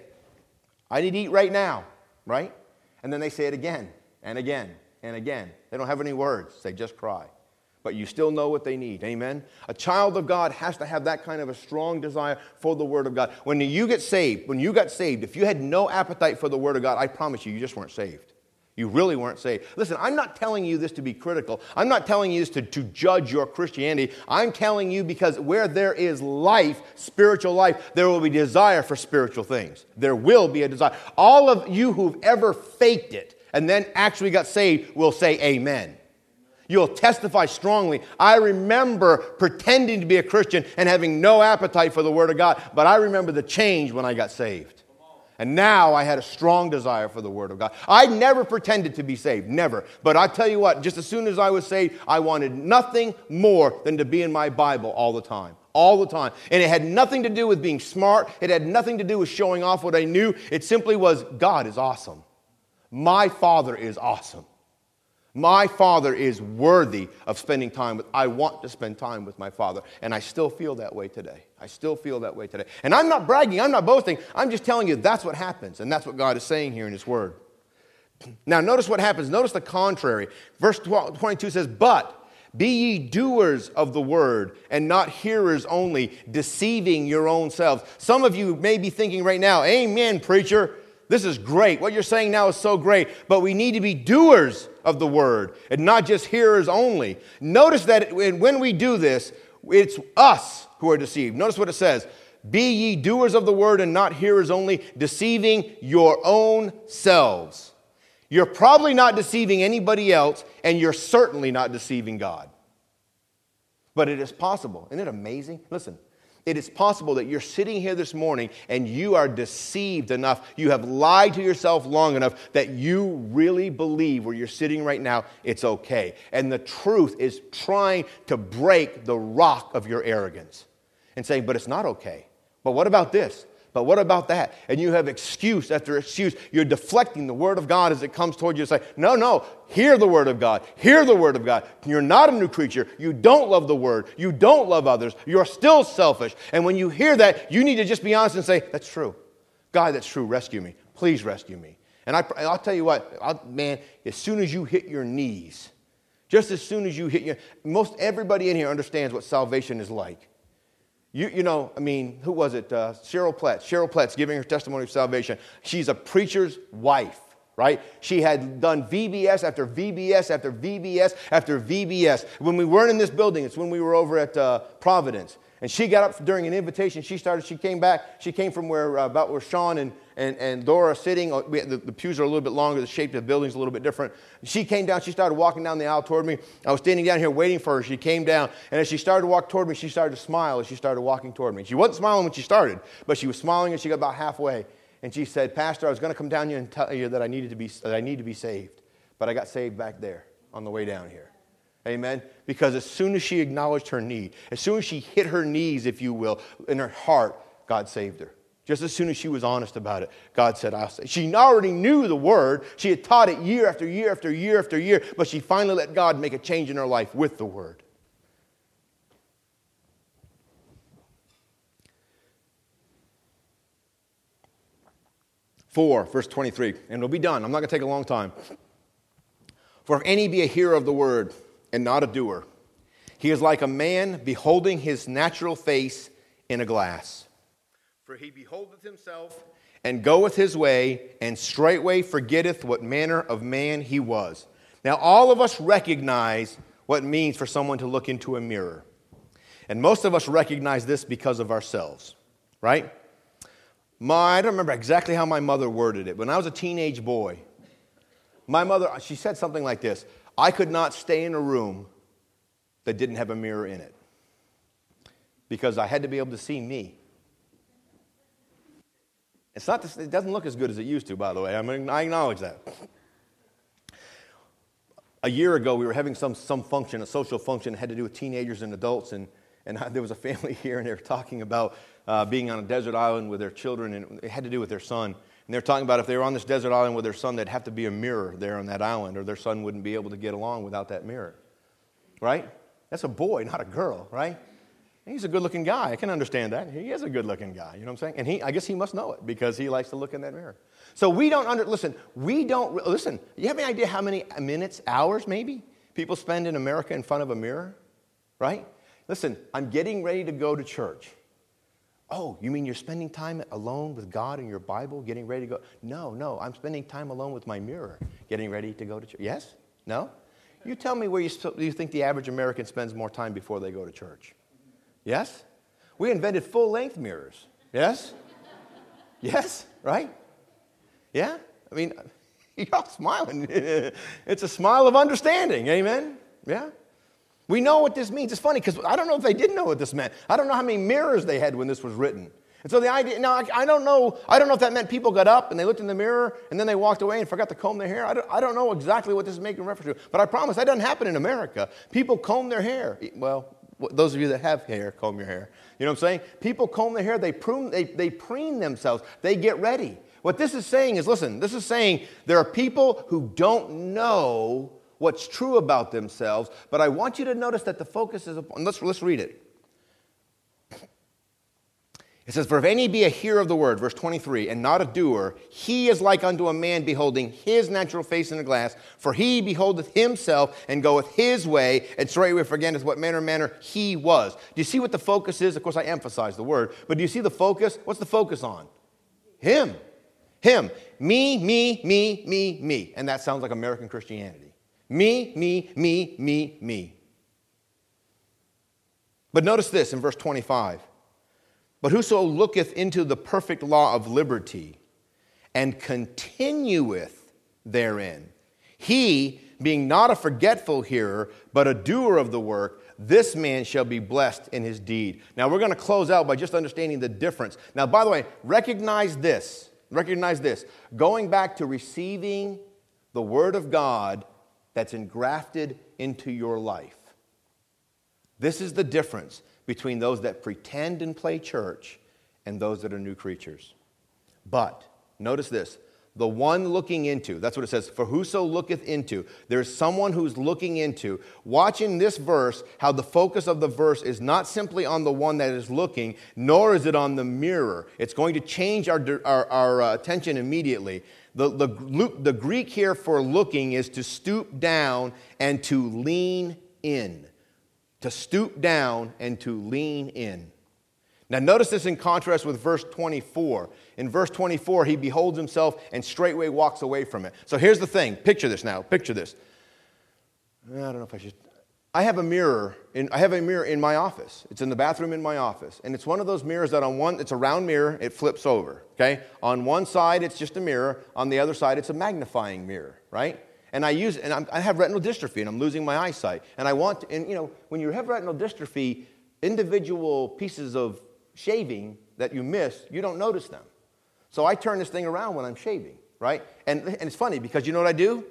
I need to eat right now, right? And then they say it again and again and again. They don't have any words, they just cry. But you still know what they need. Amen? A child of God has to have that kind of a strong desire for the Word of God. When you get saved, when you got saved, if you had no appetite for the Word of God, I promise you, you just weren't saved. You really weren't saved. Listen, I'm not telling you this to be critical. I'm not telling you this to, to judge your Christianity. I'm telling you because where there is life, spiritual life, there will be desire for spiritual things. There will be a desire. All of you who've ever faked it and then actually got saved will say amen. You'll testify strongly. I remember pretending to be a Christian and having no appetite for the Word of God, but I remember the change when I got saved. And now I had a strong desire for the Word of God. I never pretended to be saved, never. But I tell you what, just as soon as I was saved, I wanted nothing more than to be in my Bible all the time. All the time. And it had nothing to do with being smart, it had nothing to do with showing off what I knew. It simply was God is awesome. My Father is awesome. My father is worthy of spending time with. I want to spend time with my father. And I still feel that way today. I still feel that way today. And I'm not bragging, I'm not boasting. I'm just telling you that's what happens. And that's what God is saying here in his word. Now, notice what happens. Notice the contrary. Verse 12, 22 says, But be ye doers of the word and not hearers only, deceiving your own selves. Some of you may be thinking right now, Amen, preacher. This is great. What you're saying now is so great, but we need to be doers of the word and not just hearers only. Notice that when we do this, it's us who are deceived. Notice what it says Be ye doers of the word and not hearers only, deceiving your own selves. You're probably not deceiving anybody else, and you're certainly not deceiving God. But it is possible. Isn't it amazing? Listen, it is possible that you're sitting here this morning and you are deceived enough, you have lied to yourself long enough that you really believe where you're sitting right now, it's okay. And the truth is trying to break the rock of your arrogance and saying, but it's not okay. But what about this? But what about that? And you have excuse after excuse. You're deflecting the word of God as it comes toward you. Say, no, no, hear the word of God. Hear the word of God. You're not a new creature. You don't love the word. You don't love others. You're still selfish. And when you hear that, you need to just be honest and say, that's true. God, that's true. Rescue me. Please rescue me. And I, will tell you what, I'll, man, as soon as you hit your knees, just as soon as you hit your, most everybody in here understands what salvation is like. You, you know, I mean, who was it? Uh, Cheryl Platts. Cheryl Platts giving her testimony of salvation. She's a preacher's wife, right? She had done VBS after VBS after VBS after VBS. When we weren't in this building, it's when we were over at uh, Providence. And she got up during an invitation. She started, she came back. She came from where, uh, about where Sean and, and, and Dora sitting. Uh, the, the, pews are a little bit longer. The shape of the building's a little bit different. She came down. She started walking down the aisle toward me. I was standing down here waiting for her. She came down. And as she started to walk toward me, she started to smile as she started walking toward me. She wasn't smiling when she started, but she was smiling as she got about halfway. And she said, Pastor, I was going to come down here and tell you that I, needed to be, that I need to be saved. But I got saved back there on the way down here. Amen. Because as soon as she acknowledged her need, as soon as she hit her knees, if you will, in her heart, God saved her. Just as soon as she was honest about it, God said, I'll say. She already knew the word. She had taught it year after year after year after year, but she finally let God make a change in her life with the word. Four, verse 23, and it'll be done. I'm not going to take a long time. For if any be a hearer of the word and not a doer. He is like a man beholding his natural face in a glass. For he beholdeth himself and goeth his way, and straightway forgetteth what manner of man he was. Now, all of us recognize what it means for someone to look into a mirror. And most of us recognize this because of ourselves, right? My, I don't remember exactly how my mother worded it. When I was a teenage boy, my mother, she said something like this I could not stay in a room that didn't have a mirror in it because I had to be able to see me. It's not, it doesn't look as good as it used to, by the way. I mean, I acknowledge that. A year ago, we were having some, some function, a social function, that had to do with teenagers and adults, and, and there was a family here, and they were talking about uh, being on a desert island with their children, and it had to do with their son. And they're talking about if they were on this desert island with their son, there'd have to be a mirror there on that island, or their son wouldn't be able to get along without that mirror. Right? That's a boy, not a girl, right? He's a good looking guy. I can understand that. He is a good looking guy. You know what I'm saying? And he, I guess he must know it because he likes to look in that mirror. So we don't under, listen, we don't, listen, you have any idea how many minutes, hours maybe, people spend in America in front of a mirror? Right? Listen, I'm getting ready to go to church. Oh, you mean you're spending time alone with God and your Bible, getting ready to go? No, no, I'm spending time alone with my mirror, getting ready to go to church. Yes? No? You tell me where you, you think the average American spends more time before they go to church. Yes? We invented full length mirrors. Yes? yes? Right? Yeah? I mean, y'all smiling. it's a smile of understanding. Amen? Yeah? We know what this means. It's funny because I don't know if they didn't know what this meant. I don't know how many mirrors they had when this was written. And so the idea, now I don't know, I don't know if that meant people got up and they looked in the mirror and then they walked away and forgot to comb their hair. I don't, I don't know exactly what this is making reference to, but I promise that doesn't happen in America. People comb their hair. Well, those of you that have hair, comb your hair. You know what I'm saying? People comb their hair, they prune, they, they preen themselves, they get ready. What this is saying is listen, this is saying there are people who don't know what's true about themselves, but I want you to notice that the focus is upon, let's, let's read it. It says, For if any be a hearer of the word, verse 23, and not a doer, he is like unto a man beholding his natural face in a glass. For he beholdeth himself and goeth his way, and straightway forgetteth what manner manner he was. Do you see what the focus is? Of course, I emphasize the word, but do you see the focus? What's the focus on? Him. Him. Me, me, me, me, me. And that sounds like American Christianity. Me, me, me, me, me. But notice this in verse 25. But whoso looketh into the perfect law of liberty and continueth therein, he, being not a forgetful hearer, but a doer of the work, this man shall be blessed in his deed. Now, we're going to close out by just understanding the difference. Now, by the way, recognize this. Recognize this. Going back to receiving the Word of God that's engrafted into your life. This is the difference between those that pretend and play church and those that are new creatures. But notice this the one looking into, that's what it says, for whoso looketh into. There's someone who's looking into. Watching this verse, how the focus of the verse is not simply on the one that is looking, nor is it on the mirror. It's going to change our, our, our uh, attention immediately. The, the, the Greek here for looking is to stoop down and to lean in to stoop down and to lean in. Now, notice this in contrast with verse 24. In verse 24, he beholds himself and straightway walks away from it. So here's the thing picture this now. Picture this. I don't know if I should. I have a mirror. In, I have a mirror in my office. It's in the bathroom in my office, and it's one of those mirrors that on one, it's a round mirror. It flips over. Okay. On one side, it's just a mirror. On the other side, it's a magnifying mirror. Right and I use and I'm, i have retinal dystrophy and I'm losing my eyesight. And I want to, and you know, when you have retinal dystrophy, individual pieces of shaving that you miss, you don't notice them. So I turn this thing around when I'm shaving, right? And, and it's funny because you know what I do?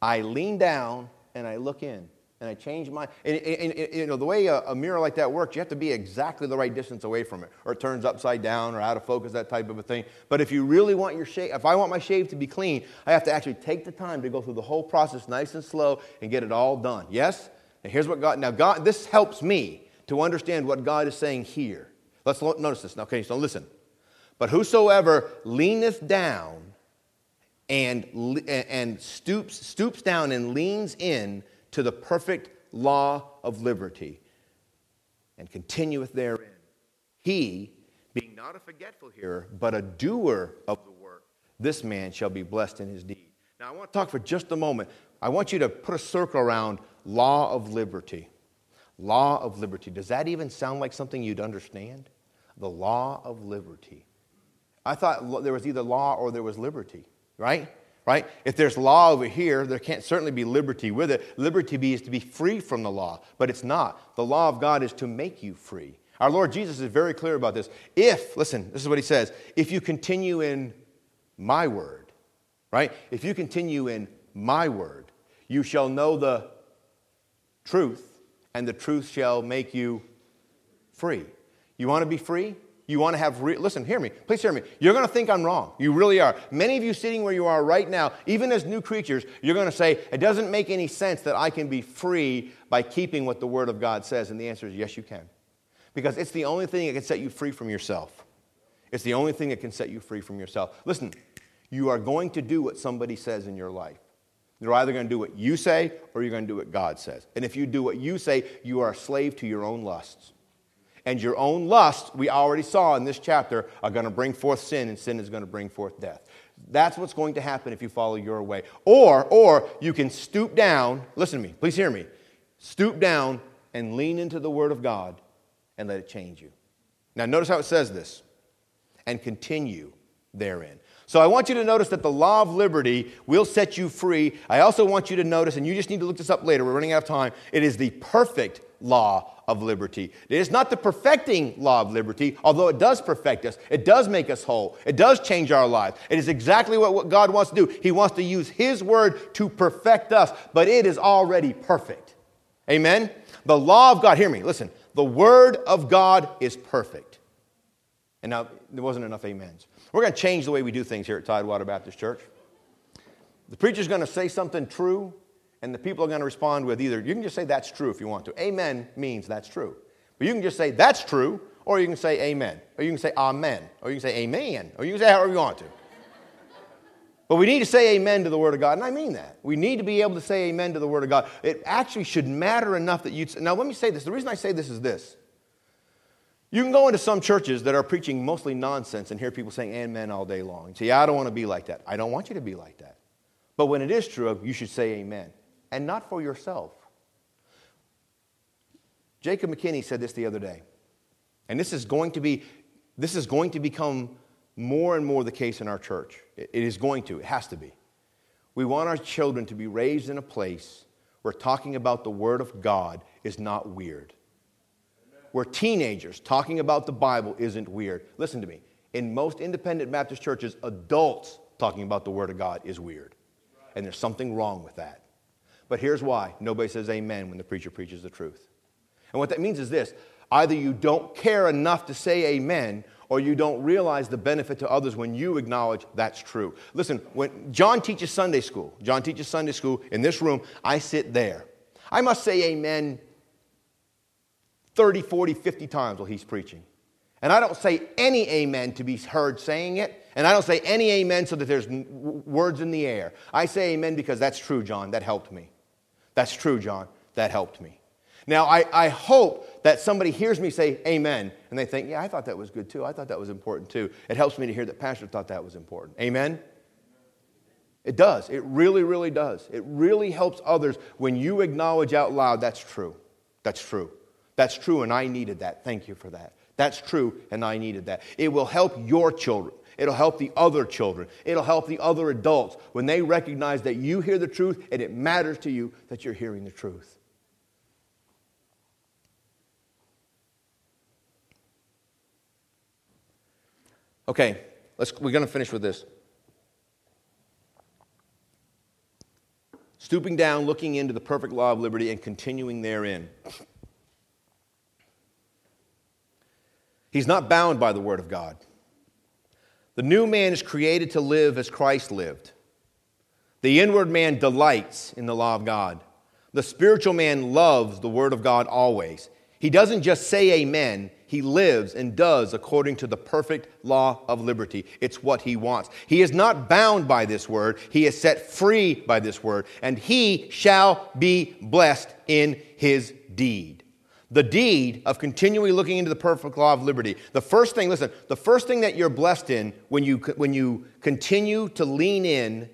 I lean down and I look in and I change my, and, and, and, you know, the way a, a, mirror like that works, you have to be exactly the right distance away from it, or it turns upside down or out of focus, that type of a thing. But if you really want your shave, if I want my shave to be clean, I have to actually take the time to go through the whole process nice and slow and get it all done. Yes? And here's what God, now God, this helps me to understand what God is saying here. Let's notice this now, okay, so listen. But whosoever leaneth down and, and stoops, stoops down and leans in, to the perfect law of liberty and continueth therein. He, being not a forgetful hearer, but a doer of the work, this man shall be blessed in his deed. Now, I want to talk for just a moment. I want you to put a circle around law of liberty. Law of liberty. Does that even sound like something you'd understand? The law of liberty. I thought there was either law or there was liberty, right? Right? If there's law over here, there can't certainly be liberty with it. Liberty is to be free from the law, but it's not. The law of God is to make you free. Our Lord Jesus is very clear about this. If, listen, this is what he says if you continue in my word, right? If you continue in my word, you shall know the truth, and the truth shall make you free. You want to be free? You want to have, re- listen, hear me. Please hear me. You're going to think I'm wrong. You really are. Many of you sitting where you are right now, even as new creatures, you're going to say, it doesn't make any sense that I can be free by keeping what the Word of God says. And the answer is yes, you can. Because it's the only thing that can set you free from yourself. It's the only thing that can set you free from yourself. Listen, you are going to do what somebody says in your life. You're either going to do what you say or you're going to do what God says. And if you do what you say, you are a slave to your own lusts and your own lust, we already saw in this chapter, are going to bring forth sin, and sin is going to bring forth death. That's what's going to happen if you follow your way. Or, or you can stoop down, listen to me, please hear me. Stoop down and lean into the Word of God and let it change you. Now, notice how it says this and continue therein. So I want you to notice that the law of liberty will set you free. I also want you to notice, and you just need to look this up later, we're running out of time, it is the perfect law of liberty. It is not the perfecting law of liberty, although it does perfect us. It does make us whole. It does change our lives. It is exactly what, what God wants to do. He wants to use His word to perfect us, but it is already perfect. Amen? The law of God, hear me, listen. The word of God is perfect. And now, there wasn't enough amens. We're going to change the way we do things here at Tidewater Baptist Church. The preacher's going to say something true, and the people are going to respond with either, you can just say that's true if you want to. Amen means that's true. But you can just say that's true, or you can say amen, or you can say amen, or you can say amen, or you can say however you want to. But we need to say amen to the Word of God, and I mean that. We need to be able to say amen to the Word of God. It actually should matter enough that you. Now, let me say this. The reason I say this is this. You can go into some churches that are preaching mostly nonsense and hear people saying amen all day long and say, yeah, I don't want to be like that. I don't want you to be like that. But when it is true, you should say amen and not for yourself. Jacob McKinney said this the other day, and this is going to be this is going to become more and more the case in our church. It is going to, it has to be. We want our children to be raised in a place where talking about the Word of God is not weird. Where teenagers talking about the Bible isn't weird. Listen to me. In most independent Baptist churches, adults talking about the Word of God is weird. And there's something wrong with that. But here's why nobody says amen when the preacher preaches the truth. And what that means is this either you don't care enough to say amen, or you don't realize the benefit to others when you acknowledge that's true. Listen, when John teaches Sunday school, John teaches Sunday school in this room, I sit there. I must say amen 30, 40, 50 times while he's preaching. And I don't say any amen to be heard saying it. And I don't say any amen so that there's words in the air. I say amen because that's true, John. That helped me. That's true, John. That helped me. Now, I, I hope that somebody hears me say amen and they think, yeah, I thought that was good too. I thought that was important too. It helps me to hear that Pastor thought that was important. Amen? It does. It really, really does. It really helps others when you acknowledge out loud, that's true. That's true. That's true, and I needed that. Thank you for that. That's true, and I needed that. It will help your children. It'll help the other children. It'll help the other adults when they recognize that you hear the truth and it matters to you that you're hearing the truth. Okay, let's, we're going to finish with this. Stooping down, looking into the perfect law of liberty, and continuing therein. He's not bound by the Word of God. The new man is created to live as Christ lived. The inward man delights in the law of God. The spiritual man loves the word of God always. He doesn't just say amen, he lives and does according to the perfect law of liberty. It's what he wants. He is not bound by this word, he is set free by this word, and he shall be blessed in his deed the deed of continually looking into the perfect law of liberty. The first thing, listen, the first thing that you're blessed in when you, when you continue to lean in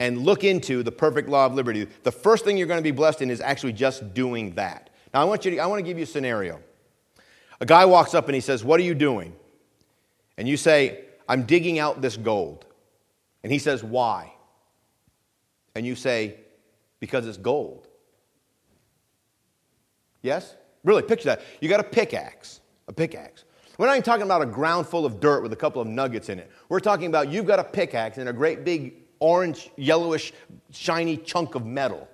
and look into the perfect law of liberty, the first thing you're going to be blessed in is actually just doing that. Now, I want, you to, I want to give you a scenario. A guy walks up and he says, What are you doing? And you say, I'm digging out this gold. And he says, Why? And you say, because it's gold. Yes? Really, picture that. You got a pickaxe, a pickaxe. We're not even talking about a ground full of dirt with a couple of nuggets in it. We're talking about you've got a pickaxe and a great big orange, yellowish, shiny chunk of metal,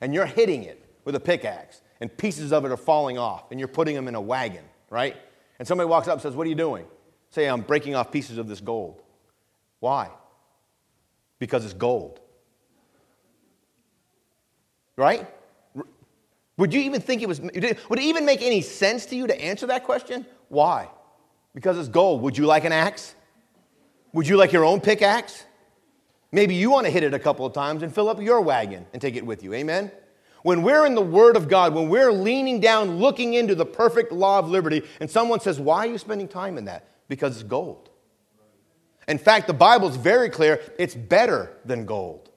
and you're hitting it with a pickaxe, and pieces of it are falling off, and you're putting them in a wagon, right? And somebody walks up and says, What are you doing? Say, I'm breaking off pieces of this gold. Why? Because it's gold. Right? Would you even think it was, would it even make any sense to you to answer that question? Why? Because it's gold. Would you like an axe? Would you like your own pickaxe? Maybe you want to hit it a couple of times and fill up your wagon and take it with you. Amen? When we're in the Word of God, when we're leaning down, looking into the perfect law of liberty, and someone says, Why are you spending time in that? Because it's gold. In fact, the Bible's very clear it's better than gold.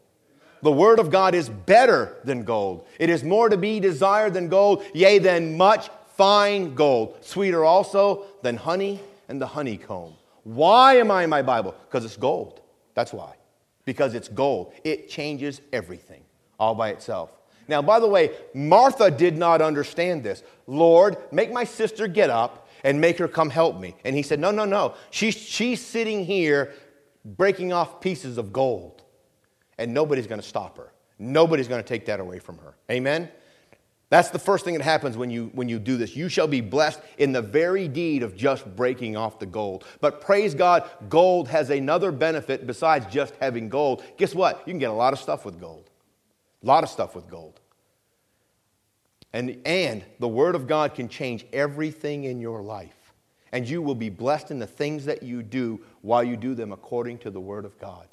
The Word of God is better than gold. It is more to be desired than gold, yea, than much fine gold, sweeter also than honey and the honeycomb. Why am I in my Bible? Because it's gold. That's why. Because it's gold. It changes everything all by itself. Now, by the way, Martha did not understand this. Lord, make my sister get up and make her come help me. And he said, No, no, no. She's, she's sitting here breaking off pieces of gold, and nobody's going to stop her. Nobody's going to take that away from her. Amen? That's the first thing that happens when you, when you do this. You shall be blessed in the very deed of just breaking off the gold. But praise God, gold has another benefit besides just having gold. Guess what? You can get a lot of stuff with gold. A lot of stuff with gold. And, and the Word of God can change everything in your life. And you will be blessed in the things that you do while you do them according to the Word of God.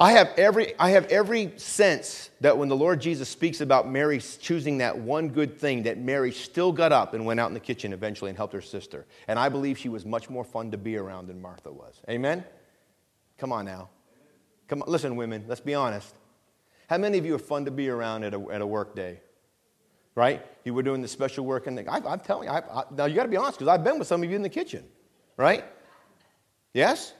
I have every, I have every sense that when the Lord Jesus speaks about Mary choosing that one good thing, that Mary still got up and went out in the kitchen eventually and helped her sister. And I believe she was much more fun to be around than Martha was. Amen? Come on now. Come on. Listen, women, let's be honest. How many of you are fun to be around at a, at a work day? Right? You were doing the special work, and I, am telling you, I, I, now you got to be honest because I've been with some of you in the kitchen. Right? Yes?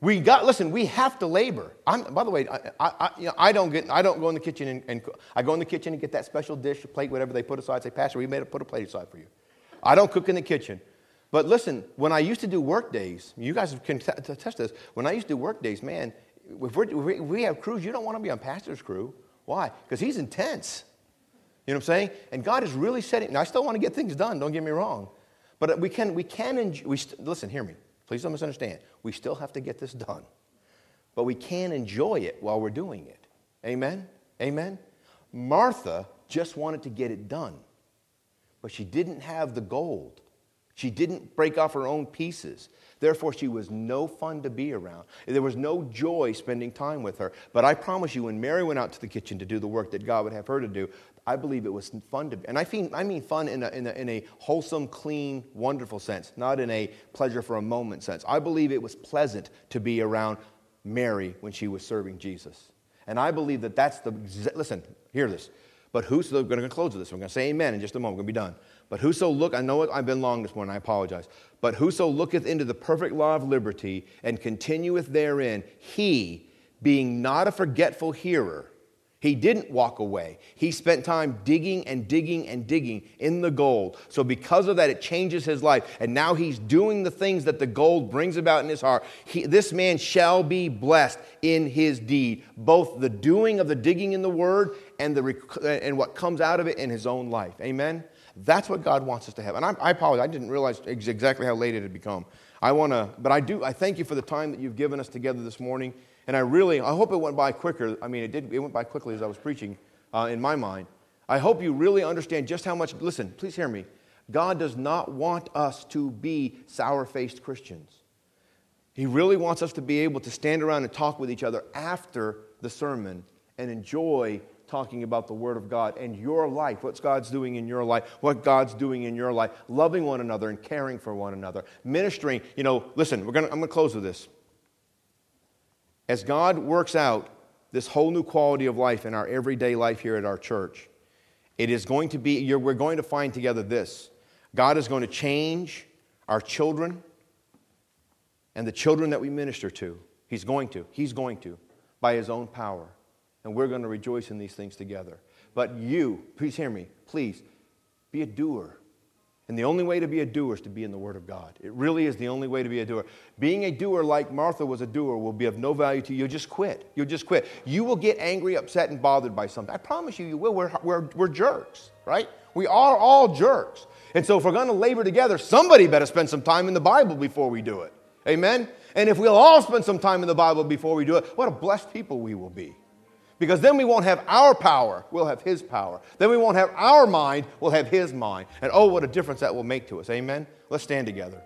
We got, listen, we have to labor. I'm, by the way, I, I, you know, I, don't get, I don't go in the kitchen and, and, I go in the kitchen and get that special dish, plate, whatever they put aside. Say, Pastor, we made a, put a plate aside for you. I don't cook in the kitchen. But listen, when I used to do work days, you guys can attest this. When I used to do work days, man, if, if we have crews, you don't want to be on pastor's crew. Why? Because he's intense. You know what I'm saying? And God is really setting. Now, I still want to get things done. Don't get me wrong. But we can, we can we st- listen, hear me. Please don't misunderstand. We still have to get this done. But we can enjoy it while we're doing it. Amen? Amen? Martha just wanted to get it done, but she didn't have the gold. She didn't break off her own pieces. Therefore, she was no fun to be around. There was no joy spending time with her. But I promise you, when Mary went out to the kitchen to do the work that God would have her to do, I believe it was fun to be. And I mean, I mean fun in a, in, a, in a wholesome, clean, wonderful sense, not in a pleasure for a moment sense. I believe it was pleasant to be around Mary when she was serving Jesus. And I believe that that's the, listen, hear this. But who's, we're going to close with this. We're going to say amen in just a moment. We're going to be done. But whoso look, I know I've been long this morning, I apologize. But whoso looketh into the perfect law of liberty and continueth therein, he, being not a forgetful hearer, he didn't walk away. He spent time digging and digging and digging in the gold. So, because of that, it changes his life. And now he's doing the things that the gold brings about in his heart. He, this man shall be blessed in his deed, both the doing of the digging in the word and, the, and what comes out of it in his own life. Amen? That's what God wants us to have. And I, I apologize, I didn't realize exactly how late it had become. I want to, but I do, I thank you for the time that you've given us together this morning. And I really, I hope it went by quicker. I mean, it did, it went by quickly as I was preaching uh, in my mind. I hope you really understand just how much, listen, please hear me. God does not want us to be sour faced Christians. He really wants us to be able to stand around and talk with each other after the sermon and enjoy talking about the Word of God and your life, what God's doing in your life, what God's doing in your life, loving one another and caring for one another, ministering. You know, listen, we're gonna, I'm going to close with this. As God works out this whole new quality of life in our everyday life here at our church, it is going to be, we're going to find together this God is going to change our children and the children that we minister to. He's going to. He's going to by his own power. And we're going to rejoice in these things together. But you, please hear me, please be a doer. And the only way to be a doer is to be in the Word of God. It really is the only way to be a doer. Being a doer like Martha was a doer will be of no value to you. You'll just quit. You'll just quit. You will get angry, upset, and bothered by something. I promise you, you will. We're, we're, we're jerks, right? We are all jerks. And so if we're going to labor together, somebody better spend some time in the Bible before we do it. Amen? And if we'll all spend some time in the Bible before we do it, what a blessed people we will be. Because then we won't have our power, we'll have His power. Then we won't have our mind, we'll have His mind. And oh, what a difference that will make to us. Amen? Let's stand together.